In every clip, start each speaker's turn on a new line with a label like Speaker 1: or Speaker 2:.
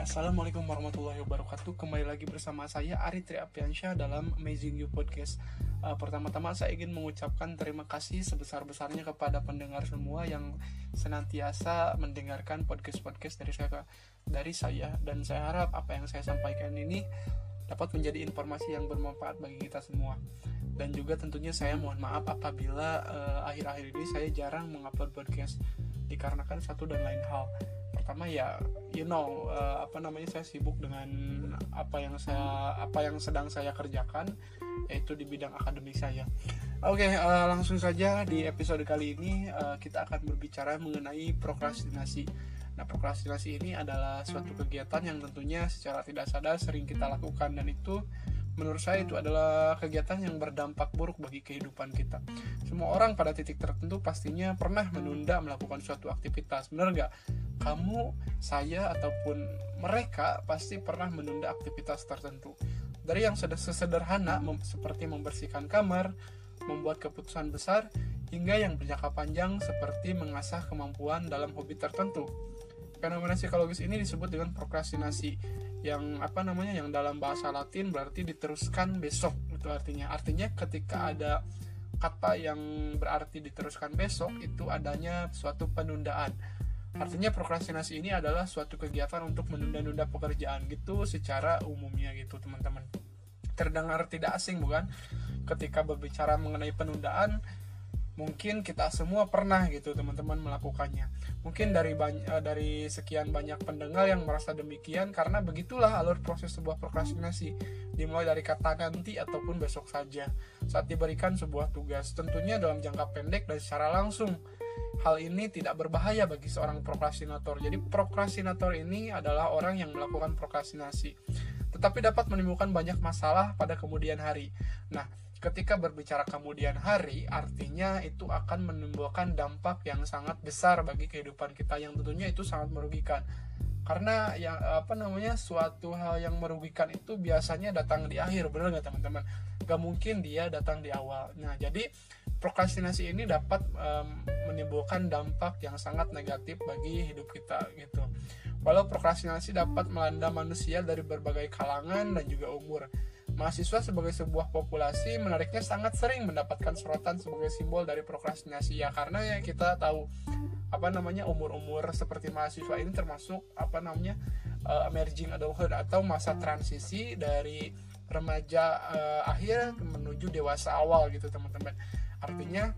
Speaker 1: Assalamualaikum warahmatullahi wabarakatuh. Kembali lagi bersama saya Ari Triapiansyah dalam Amazing You Podcast. Uh, Pertama-tama saya ingin mengucapkan terima kasih sebesar-besarnya kepada pendengar semua Yang senantiasa mendengarkan podcast-podcast dari saya, dari saya. Dan saya harap apa yang saya sampaikan ini dapat menjadi informasi yang bermanfaat bagi kita semua. Dan juga tentunya saya mohon maaf apabila uh, akhir-akhir uh, ini saya jarang mengupload podcast dikarenakan satu dan lain hal pertama ya you know uh, apa namanya saya sibuk dengan apa yang saya apa yang sedang saya kerjakan yaitu di bidang akademik saya oke okay, uh, eh, langsung saja di episode kali ini uh, kita akan berbicara mengenai prokrastinasi nah prokrastinasi ini adalah suatu kegiatan yang tentunya secara tidak sadar sering kita lakukan dan itu menurut saya itu adalah kegiatan yang berdampak buruk bagi kehidupan kita. Semua orang pada titik tertentu pastinya pernah menunda melakukan suatu aktivitas, benar nggak? Kamu, saya, ataupun mereka pasti pernah menunda aktivitas tertentu. Dari yang sederhana mem seperti membersihkan kamar, membuat keputusan besar, hingga yang berjangka panjang seperti mengasah kemampuan dalam hobi tertentu. Fenomena psikologis ini disebut dengan prokrastinasi yang apa namanya yang dalam bahasa Latin berarti diteruskan besok itu artinya artinya ketika ada kata yang berarti diteruskan besok itu adanya suatu penundaan Artinya prokrastinasi ini adalah suatu kegiatan untuk menunda-nunda pekerjaan gitu secara umumnya gitu teman-teman. Terdengar tidak asing bukan? Ketika berbicara mengenai penundaan, mungkin kita semua pernah gitu teman-teman melakukannya. Mungkin dari eh, dari sekian banyak pendengar yang merasa demikian karena begitulah alur proses sebuah prokrastinasi. Dimulai dari kata nanti ataupun besok saja saat diberikan sebuah tugas. Tentunya dalam jangka pendek dan secara langsung hal ini tidak berbahaya bagi seorang prokrastinator. Jadi prokrastinator ini adalah orang yang melakukan prokrastinasi, tetapi dapat menimbulkan banyak masalah pada kemudian hari. Nah, ketika berbicara kemudian hari, artinya itu akan menimbulkan dampak yang sangat besar bagi kehidupan kita yang tentunya itu sangat merugikan. Karena yang apa namanya suatu hal yang merugikan itu biasanya datang di akhir, benar nggak teman-teman? Gak mungkin dia datang di awal. Nah, jadi prokrastinasi ini dapat um, menimbulkan dampak yang sangat negatif bagi hidup kita gitu. Walau prokrastinasi dapat melanda manusia dari berbagai kalangan dan juga umur. Mahasiswa sebagai sebuah populasi menariknya sangat sering mendapatkan sorotan sebagai simbol dari prokrastinasi ya karena ya kita tahu apa namanya umur-umur seperti mahasiswa ini termasuk apa namanya uh, emerging adulthood atau masa transisi dari remaja uh, akhir menuju dewasa awal gitu teman-teman artinya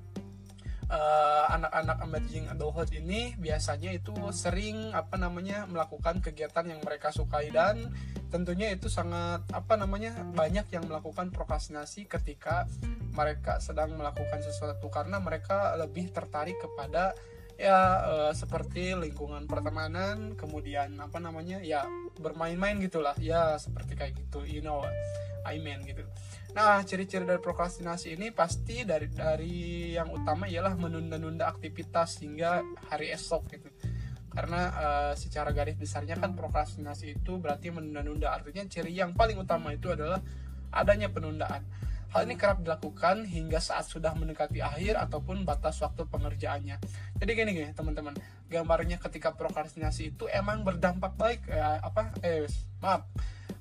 Speaker 1: eh, anak-anak uh, emerging adulthood ini biasanya itu sering apa namanya melakukan kegiatan yang mereka sukai dan tentunya itu sangat apa namanya banyak yang melakukan prokrastinasi ketika mereka sedang melakukan sesuatu karena mereka lebih tertarik kepada ya uh, seperti lingkungan pertemanan kemudian apa namanya ya bermain-main gitulah ya seperti kayak gitu you know I mean gitu Nah, ciri-ciri dari prokrastinasi ini pasti dari dari yang utama ialah menunda-nunda aktivitas hingga hari esok gitu. Karena uh, secara garis besarnya kan prokrastinasi itu berarti menunda-nunda. Artinya ciri yang paling utama itu adalah adanya penundaan. Hal ini kerap dilakukan hingga saat sudah mendekati akhir ataupun batas waktu pengerjaannya. Jadi gini gini teman-teman, gambarnya ketika prokrastinasi itu emang berdampak baik eh, apa eh maaf.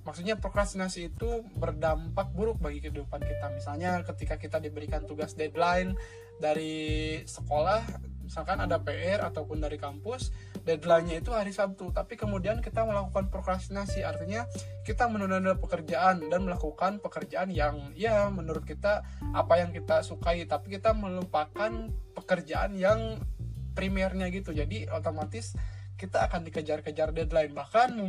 Speaker 1: Maksudnya prokrastinasi itu berdampak buruk bagi kehidupan kita. Misalnya ketika kita diberikan tugas deadline dari sekolah misalkan ada PR ataupun dari kampus deadline-nya itu hari Sabtu. Tapi kemudian kita melakukan prokrastinasi artinya kita menunda-nunda pekerjaan dan melakukan pekerjaan yang ya menurut kita apa yang kita sukai tapi kita melupakan pekerjaan yang primernya gitu. Jadi otomatis kita akan dikejar-kejar deadline. Bahkan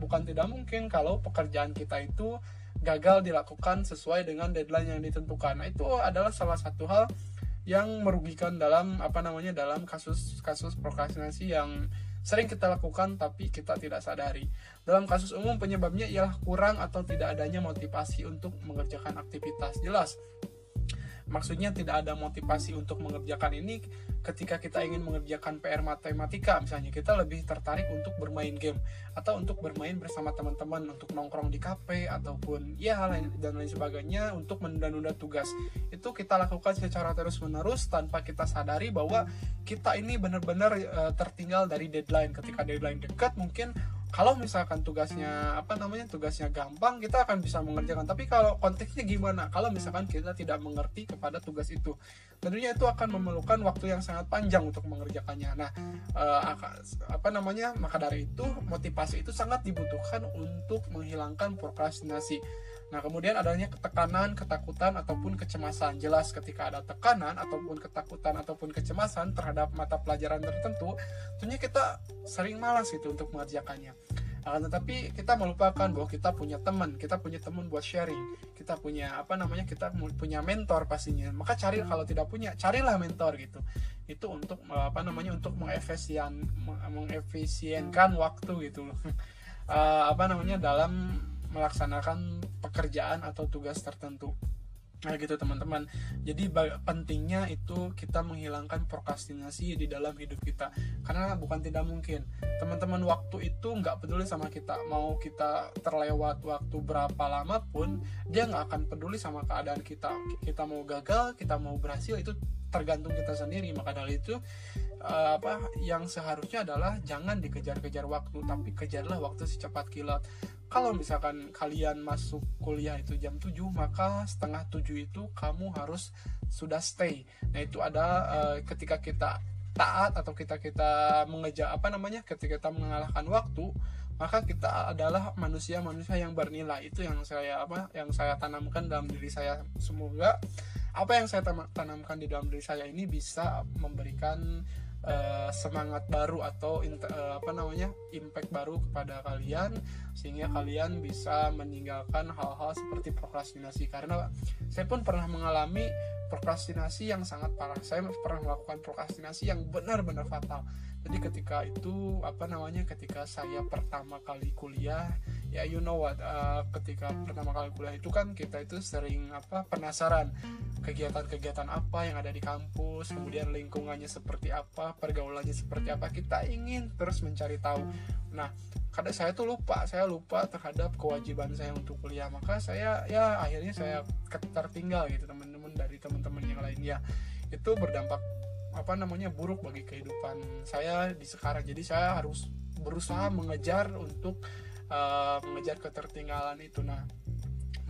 Speaker 1: bukan tidak mungkin kalau pekerjaan kita itu gagal dilakukan sesuai dengan deadline yang ditentukan. Nah itu adalah salah satu hal yang merugikan dalam apa namanya dalam kasus-kasus prokrastinasi yang sering kita lakukan tapi kita tidak sadari. Dalam kasus umum penyebabnya ialah kurang atau tidak adanya motivasi untuk mengerjakan aktivitas. Jelas, maksudnya tidak ada motivasi untuk mengerjakan ini ketika kita ingin mengerjakan PR matematika misalnya. Kita lebih tertarik untuk bermain game atau untuk bermain bersama teman-teman untuk nongkrong di kafe ataupun ya lain dan lain sebagainya untuk menunda-nunda tugas. Itu kita lakukan secara terus-menerus tanpa kita sadari bahwa kita ini benar-benar uh, tertinggal dari deadline. Ketika deadline dekat mungkin kalau misalkan tugasnya apa namanya tugasnya gampang kita akan bisa mengerjakan. Tapi kalau konteksnya gimana? Kalau misalkan kita tidak mengerti kepada tugas itu tentunya itu akan memerlukan waktu yang sangat panjang untuk mengerjakannya. Nah uh, apa namanya maka dari itu motivasi itu sangat dibutuhkan untuk menghilangkan prokrastinasi Nah, kemudian adanya ketekanan, ketakutan, ataupun kecemasan. Jelas ketika ada tekanan, ataupun ketakutan, ataupun kecemasan terhadap mata pelajaran tertentu, tentunya kita sering malas gitu untuk mengerjakannya. Akan tetapi kita melupakan bahwa kita punya teman, kita punya teman buat sharing, kita punya apa namanya, kita punya mentor pastinya. Maka cari kalau tidak punya, carilah mentor gitu. Itu untuk apa namanya, untuk mengefisien, mengefisienkan waktu gitu. Uh, apa namanya dalam melaksanakan pekerjaan atau tugas tertentu. Nah gitu teman-teman. Jadi pentingnya itu kita menghilangkan prokrastinasi di dalam hidup kita. Karena bukan tidak mungkin. Teman-teman waktu itu nggak peduli sama kita. Mau kita terlewat waktu berapa lama pun Dia nggak akan peduli sama keadaan kita. Kita mau gagal, kita mau berhasil Itu tergantung kita sendiri. Maka dari itu uh, apa yang seharusnya adalah jangan dikejar-kejar waktu tapi kejarlah waktu secepat kilat kalau misalkan kalian masuk kuliah itu jam 7 maka setengah 7 itu kamu harus sudah stay. Nah itu ada uh, ketika kita taat atau kita kita mengejar apa namanya ketika kita mengalahkan waktu maka kita adalah manusia-manusia yang bernilai. Itu yang saya apa yang saya tanamkan dalam diri saya semoga apa yang saya tanamkan di dalam diri saya ini bisa memberikan uh, semangat baru atau uh, apa namanya impact baru kepada kalian sehingga kalian bisa meninggalkan hal-hal seperti prokrastinasi. Karena saya pun pernah mengalami prokrastinasi yang sangat parah. Saya pernah melakukan prokrastinasi yang benar-benar fatal jadi ketika itu apa namanya ketika saya pertama kali kuliah ya you know what uh, ketika pertama kali kuliah itu kan kita itu sering apa penasaran kegiatan-kegiatan apa yang ada di kampus kemudian lingkungannya seperti apa pergaulannya seperti apa. Kita ingin terus mencari tahu. Nah kadang saya tuh lupa saya lupa terhadap kewajiban saya untuk kuliah. Maka saya ya akhirnya saya tertinggal gitu teman-teman dari teman-teman yang lainnya itu berdampak apa namanya buruk bagi kehidupan saya di sekarang. Jadi saya harus berusaha mengejar untuk uh, mengejar ketertinggalan itu. Nah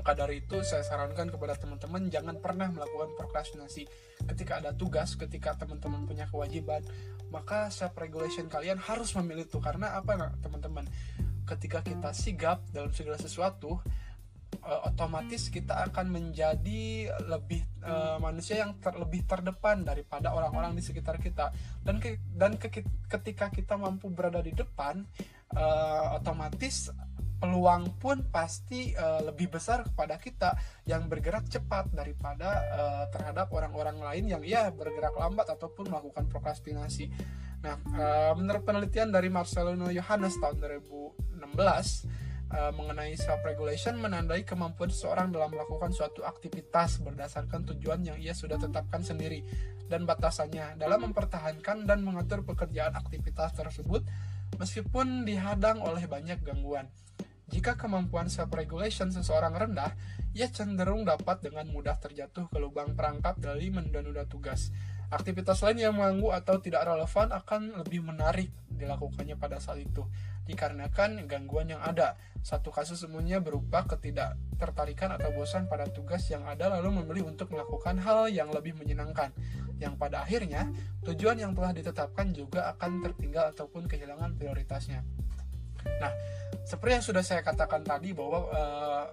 Speaker 1: maka dari itu saya sarankan kepada teman-teman jangan pernah melakukan prokrastinasi. Ketika ada tugas ketika teman-teman punya kewajiban maka self regulation kalian harus memilih itu karena apa teman-teman? Ketika kita sigap dalam segala sesuatu uh, otomatis kita akan menjadi lebih uh, manusia yang ter, lebih terdepan daripada orang-orang di sekitar kita dan ke, dan ke, ketika kita mampu berada di depan uh, otomatis peluang pun pasti uh, lebih besar kepada kita yang bergerak cepat daripada uh, terhadap orang-orang lain yang ya bergerak lambat ataupun melakukan prokrastinasi. Nah, uh, menurut penelitian dari Marcelino Johannes tahun 2016 uh, mengenai self regulation menandai kemampuan seseorang dalam melakukan suatu aktivitas berdasarkan tujuan yang ia sudah tetapkan sendiri dan batasannya dalam mempertahankan dan mengatur pekerjaan aktivitas tersebut meskipun dihadang oleh banyak gangguan. Jika kemampuan self-regulation seseorang rendah, ia cenderung dapat dengan mudah terjatuh ke lubang perangkap dari menunda-nunda tugas. Aktivitas lain yang mengganggu atau tidak relevan akan lebih menarik dilakukannya pada saat itu dikarenakan gangguan yang ada. Satu kasus semuanya berupa ketidaktertarikan atau bosan pada tugas yang ada lalu memilih untuk melakukan hal yang lebih menyenangkan. Yang pada akhirnya tujuan yang telah ditetapkan juga akan tertinggal ataupun kehilangan prioritasnya. Nah, seperti yang sudah saya katakan tadi bahwa uh,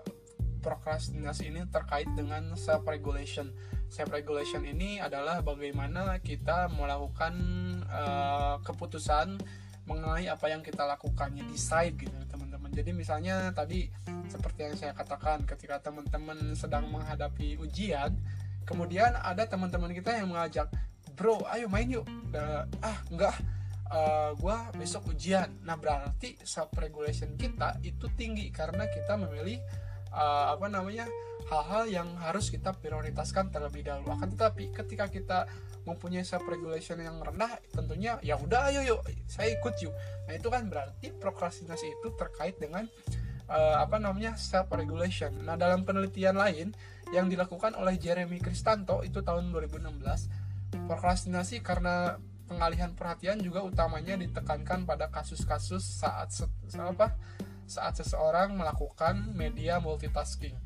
Speaker 1: prokrastinasi ini terkait dengan self regulation. Self regulation ini adalah bagaimana kita melakukan uh, keputusan mengenai apa yang kita lakukannya decide gitu teman-teman. Jadi misalnya tadi seperti yang saya katakan ketika teman-teman sedang menghadapi ujian kemudian ada teman-teman kita yang mengajak bro ayo main yuk. Uh, ah enggak. Uh, gue besok ujian. Nah berarti self regulation kita itu tinggi karena kita memilih uh, apa namanya hal-hal yang harus kita prioritaskan terlebih dahulu. Akan tetapi ketika kita mempunyai self regulation yang rendah tentunya ya udah ayo yuk saya ikut yuk. Nah itu kan berarti prokrastinasi itu terkait dengan uh, apa namanya self regulation. Nah dalam penelitian lain yang dilakukan oleh Jeremy Kristanto itu tahun 2016 prokrastinasi karena pengalihan perhatian juga utamanya ditekankan pada kasus-kasus saat se apa saat seseorang melakukan media multitasking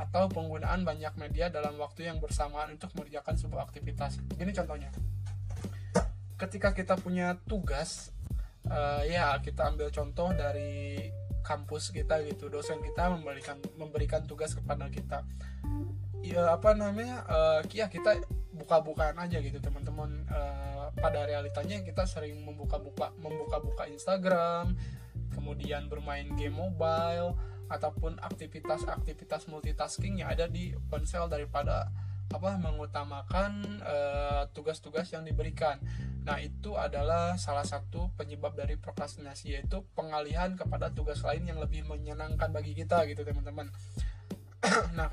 Speaker 1: atau penggunaan banyak media dalam waktu yang bersamaan untuk mengerjakan sebuah aktivitas. Ini contohnya. Ketika kita punya tugas, uh, ya kita ambil contoh dari kampus kita gitu, dosen kita memberikan memberikan tugas kepada kita. Ya apa namanya? Uh, ya kita buka-bukaan aja gitu teman-teman. Uh, pada realitanya kita sering membuka-buka membuka-buka Instagram, kemudian bermain game mobile ataupun aktivitas-aktivitas multitasking yang ada di ponsel daripada apa mengutamakan eh, tugas-tugas uh, yang diberikan. Nah, itu adalah salah satu penyebab dari prokrastinasi yaitu pengalihan kepada tugas lain yang lebih menyenangkan bagi kita gitu, teman-teman. nah,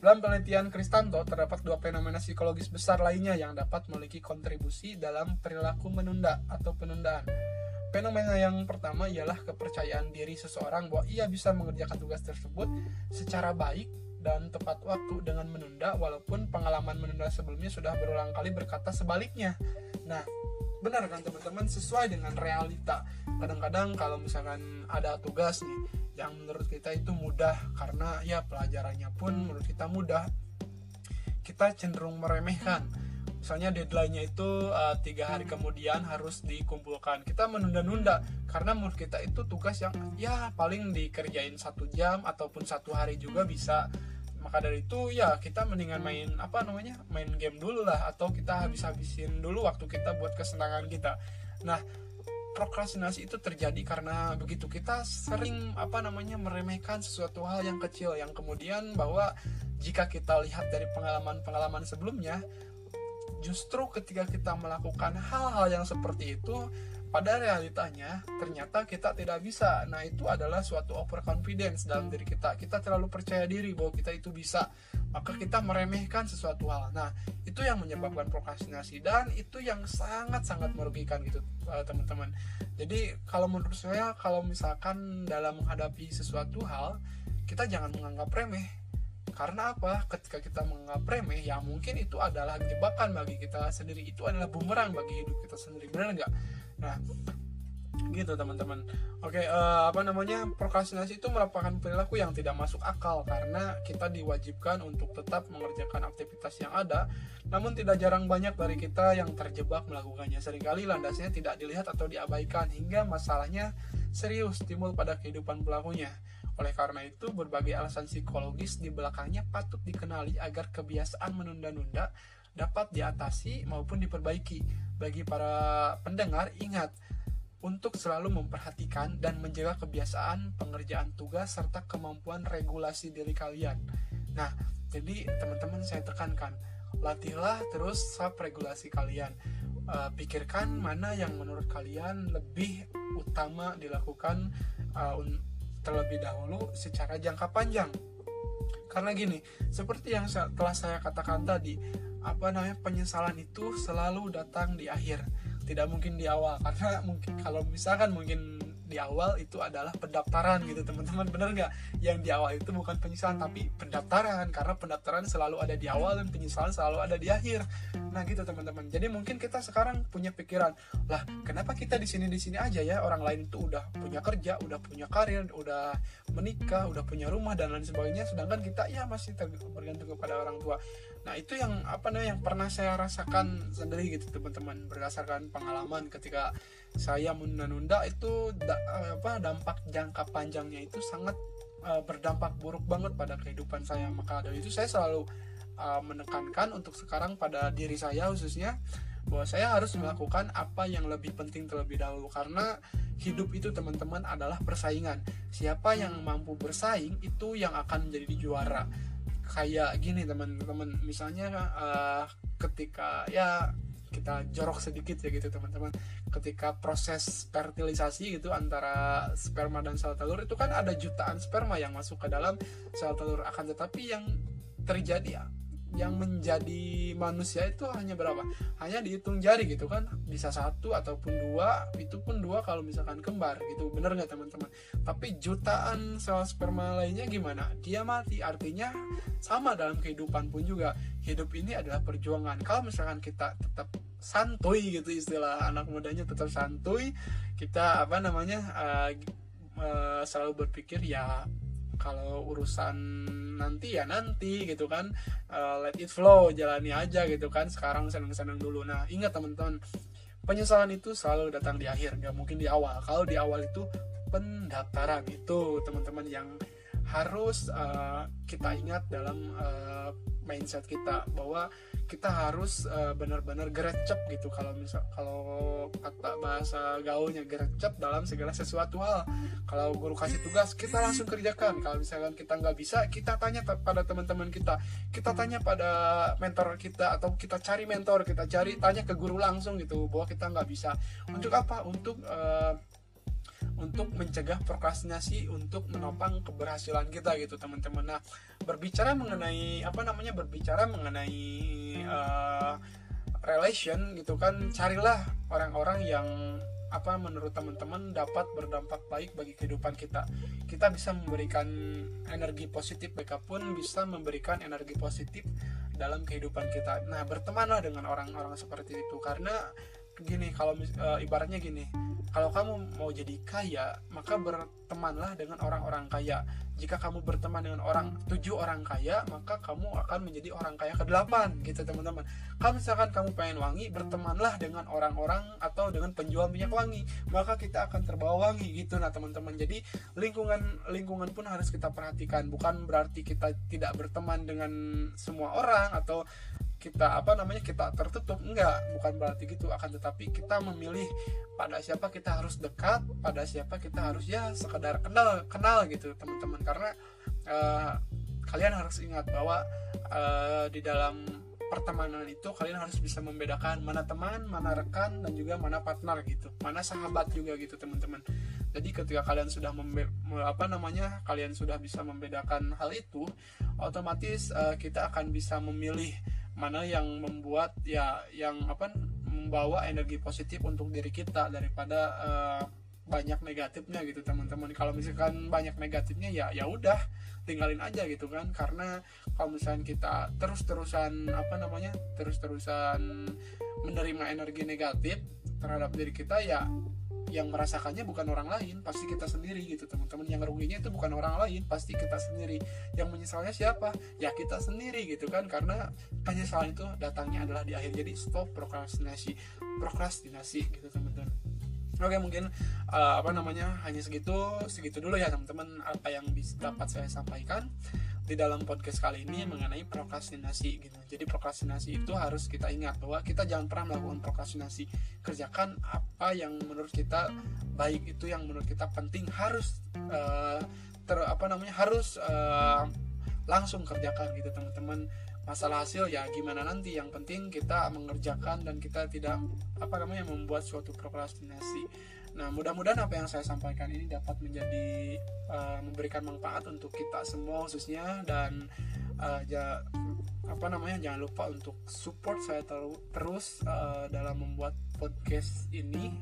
Speaker 1: dalam penelitian Kristanto terdapat dua fenomena psikologis besar lainnya yang dapat memiliki kontribusi dalam perilaku menunda atau penundaan. Fenomena yang pertama ialah kepercayaan diri seseorang bahwa ia bisa mengerjakan tugas tersebut secara baik dan tepat waktu dengan menunda walaupun pengalaman menunda sebelumnya sudah berulang kali berkata sebaliknya. Nah, benar kan teman-teman sesuai dengan realita. Kadang-kadang kalau misalkan ada tugas nih yang menurut kita itu mudah karena ya pelajarannya pun menurut kita mudah, kita cenderung meremehkan misalnya deadline-nya itu uh, tiga hari kemudian harus dikumpulkan. Kita menunda-nunda karena menurut kita itu tugas yang ya paling dikerjain satu jam ataupun satu hari juga bisa. Maka dari itu ya kita mendingan main apa namanya main game dulu lah atau kita habis-habisin dulu waktu kita buat kesenangan kita. Nah prokrastinasi itu terjadi karena begitu kita sering apa namanya meremehkan sesuatu hal yang kecil yang kemudian bahwa jika kita lihat dari pengalaman-pengalaman sebelumnya justru ketika kita melakukan hal-hal yang seperti itu pada realitanya ternyata kita tidak bisa. Nah itu adalah suatu overconfidence dalam diri kita. Kita terlalu percaya diri bahwa kita itu bisa maka kita meremehkan sesuatu hal. Nah itu yang menyebabkan prokrastinasi dan itu yang sangat-sangat merugikan gitu eh, teman-teman. Jadi kalau menurut saya kalau misalkan dalam menghadapi sesuatu hal kita jangan menganggap remeh karena apa? Ketika kita menganggap remeh, ya mungkin itu adalah jebakan bagi kita sendiri. Itu adalah bumerang bagi hidup kita sendiri. Benar nggak? Nah, gitu teman-teman. Oke, uh, apa namanya? Prokrastinasi itu merupakan perilaku yang tidak masuk akal karena kita diwajibkan untuk tetap mengerjakan aktivitas yang ada, namun tidak jarang banyak dari kita yang terjebak melakukannya. Seringkali landasnya tidak dilihat atau diabaikan hingga masalahnya serius timbul pada kehidupan pelakunya. Oleh karena itu, berbagai alasan psikologis di belakangnya patut dikenali agar kebiasaan menunda-nunda dapat diatasi maupun diperbaiki. Bagi para pendengar, ingat untuk selalu memperhatikan dan menjaga kebiasaan pengerjaan tugas serta kemampuan regulasi diri kalian. Nah, jadi teman-teman saya tekankan, latihlah terus self regulasi kalian. Uh, pikirkan mana yang menurut kalian lebih utama dilakukan uh, terlebih dahulu secara jangka panjang. Karena gini seperti yang telah saya katakan tadi apa namanya penyesalan itu selalu datang di akhir tidak mungkin di awal. Karena mungkin kalau misalkan mungkin di awal itu adalah pendaftaran gitu teman-teman bener nggak? Yang di awal itu bukan penyesalan tapi pendaftaran karena pendaftaran selalu ada di awal dan penyesalan selalu ada di akhir. Nah gitu teman-teman. Jadi mungkin kita sekarang punya pikiran lah kenapa kita di sini di sini aja ya? Orang lain itu udah punya kerja udah punya karir udah menikah udah punya rumah dan lain sebagainya sedangkan kita ya masih bergantung kepada orang tua. Nah itu yang apa namanya yang pernah saya rasakan sendiri gitu teman-teman berdasarkan pengalaman ketika saya menunda-nunda itu da, apa dampak jangka panjangnya itu sangat uh, berdampak buruk banget pada kehidupan saya. Maka dari itu saya selalu uh, menekankan untuk sekarang pada diri saya khususnya bahwa saya harus melakukan apa yang lebih penting terlebih dahulu. Karena hidup itu teman-teman adalah persaingan. Siapa yang mampu bersaing itu yang akan menjadi juara. Kayak gini teman-teman. Misalnya uh, ketika ya kita jorok sedikit ya gitu teman-teman. Ketika proses fertilisasi gitu antara sperma dan sel telur itu kan ada jutaan sperma yang masuk ke dalam sel telur. Akan tetapi yang terjadi yang menjadi manusia itu hanya berapa? Hanya dihitung jari gitu kan. Bisa satu ataupun dua itu pun dua kalau misalkan kembar gitu. Bener nggak teman-teman? Tapi jutaan sel sperma lainnya gimana? Dia mati artinya sama dalam kehidupan pun juga. Hidup ini adalah perjuangan. Kalau misalkan kita tetap santuy gitu istilah anak mudanya tetap santuy kita apa namanya uh, uh, selalu berpikir ya kalau urusan nanti ya nanti gitu kan. Uh, let it flow jalani aja gitu kan. Sekarang seneng-seneng dulu. Nah ingat teman-teman penyesalan itu selalu datang di akhir nggak mungkin di awal. Kalau di awal itu pendaftaran itu teman-teman yang harus uh, kita ingat dalam uh, mindset kita bahwa kita harus uh, benar-benar gerecep gitu. Kalau misal kalau kata bahasa gaulnya gerecep dalam segala sesuatu hal. Kalau guru kasih tugas kita langsung kerjakan. Kalau misalkan kita nggak bisa kita tanya pada teman-teman kita. Kita tanya pada mentor kita atau kita cari mentor kita cari tanya ke guru langsung gitu bahwa kita nggak bisa. Untuk apa? Untuk uh, untuk mencegah prokrastinasi untuk menopang keberhasilan kita gitu teman-teman. Nah berbicara mengenai apa namanya berbicara mengenai uh, relation gitu kan carilah orang-orang yang apa menurut teman-teman dapat berdampak baik bagi kehidupan kita. Kita bisa memberikan energi positif mereka pun bisa memberikan energi positif dalam kehidupan kita. Nah bertemanlah dengan orang-orang seperti itu karena gini kalau uh, ibaratnya gini kalau kamu mau jadi kaya maka bertemanlah dengan orang-orang kaya. Jika kamu berteman dengan orang tujuh orang kaya maka kamu akan menjadi orang kaya ke delapan gitu teman-teman. Kalau misalkan kamu pengen wangi bertemanlah dengan orang-orang atau dengan penjual minyak wangi maka kita akan terbawa wangi gitu nah teman-teman. Jadi lingkungan lingkungan pun harus kita perhatikan. Bukan berarti kita tidak berteman dengan semua orang atau kita apa namanya kita tertutup. Enggak bukan berarti gitu akan tetapi kita memilih pada siapa kita harus dekat pada siapa kita harus ya sekedar kenal kenal gitu teman-teman. Karena uh, kalian harus ingat bahwa uh, di dalam pertemanan itu kalian harus bisa membedakan mana teman mana rekan dan juga mana partner gitu. Mana sahabat juga gitu teman-teman. Jadi ketika kalian sudah membe apa namanya kalian sudah bisa membedakan hal itu otomatis uh, kita akan bisa memilih mana yang membuat ya yang apa membawa energi positif untuk diri kita daripada uh, banyak negatifnya gitu teman-teman. Kalau misalkan banyak negatifnya ya ya udah tinggalin aja gitu kan. Karena kalau misalkan kita terus-terusan apa namanya terus-terusan menerima energi negatif terhadap diri kita ya yang merasakannya bukan orang lain pasti kita sendiri gitu teman-teman. Yang ruginya itu bukan orang lain pasti kita sendiri. Yang menyesalnya siapa? Ya kita sendiri gitu kan karena penyesalan itu datangnya adalah di akhir. Jadi stop prokrastinasi prokrastinasi gitu teman-teman. Oke mungkin uh, apa namanya hanya segitu segitu dulu ya teman-teman apa yang bisa dapat saya sampaikan di dalam podcast kali ini mengenai prokrastinasi gitu. Jadi prokrastinasi itu harus kita ingat bahwa kita jangan pernah melakukan prokrastinasi. Kerjakan apa yang menurut kita baik itu yang menurut kita penting harus uh, ter apa namanya harus uh, langsung kerjakan gitu teman-teman. Masalah hasil ya gimana nanti yang penting kita mengerjakan dan kita tidak apa namanya membuat suatu prokrastinasi Nah, mudah-mudahan apa yang saya sampaikan ini dapat menjadi uh, memberikan manfaat untuk kita semua khususnya dan uh, ja, apa namanya jangan lupa untuk support saya ter terus uh, dalam membuat podcast ini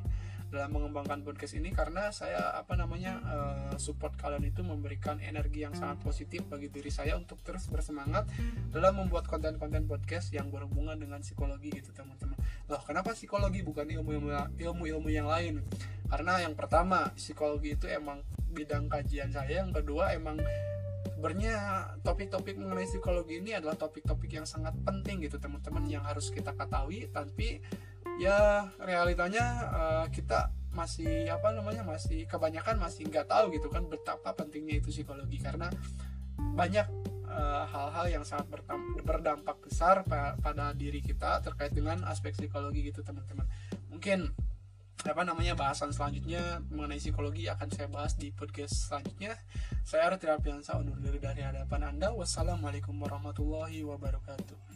Speaker 1: dalam mengembangkan podcast ini karena saya apa namanya uh, support kalian itu memberikan energi yang sangat positif bagi diri saya untuk terus bersemangat dalam membuat konten-konten podcast yang berhubungan dengan psikologi gitu teman-teman. Loh, kenapa psikologi bukan ilmu-ilmu ilmu-ilmu yang lain? Karena yang pertama, psikologi itu emang bidang kajian saya, yang kedua emang sebenarnya topik-topik mengenai psikologi ini adalah topik-topik yang sangat penting gitu teman-teman yang harus kita ketahui tapi ya realitanya uh, kita masih apa namanya masih kebanyakan masih nggak tahu gitu kan betapa pentingnya itu psikologi. Karena banyak eh, hal-hal uh, yang sangat berdampak besar pa pada diri kita terkait dengan aspek psikologi gitu teman-teman. Mungkin apa namanya bahasan selanjutnya mengenai psikologi akan saya bahas di podcast selanjutnya. Saya Arif Terapiansa undur diri dari hadapan anda. Wassalamualaikum warahmatullahi wabarakatuh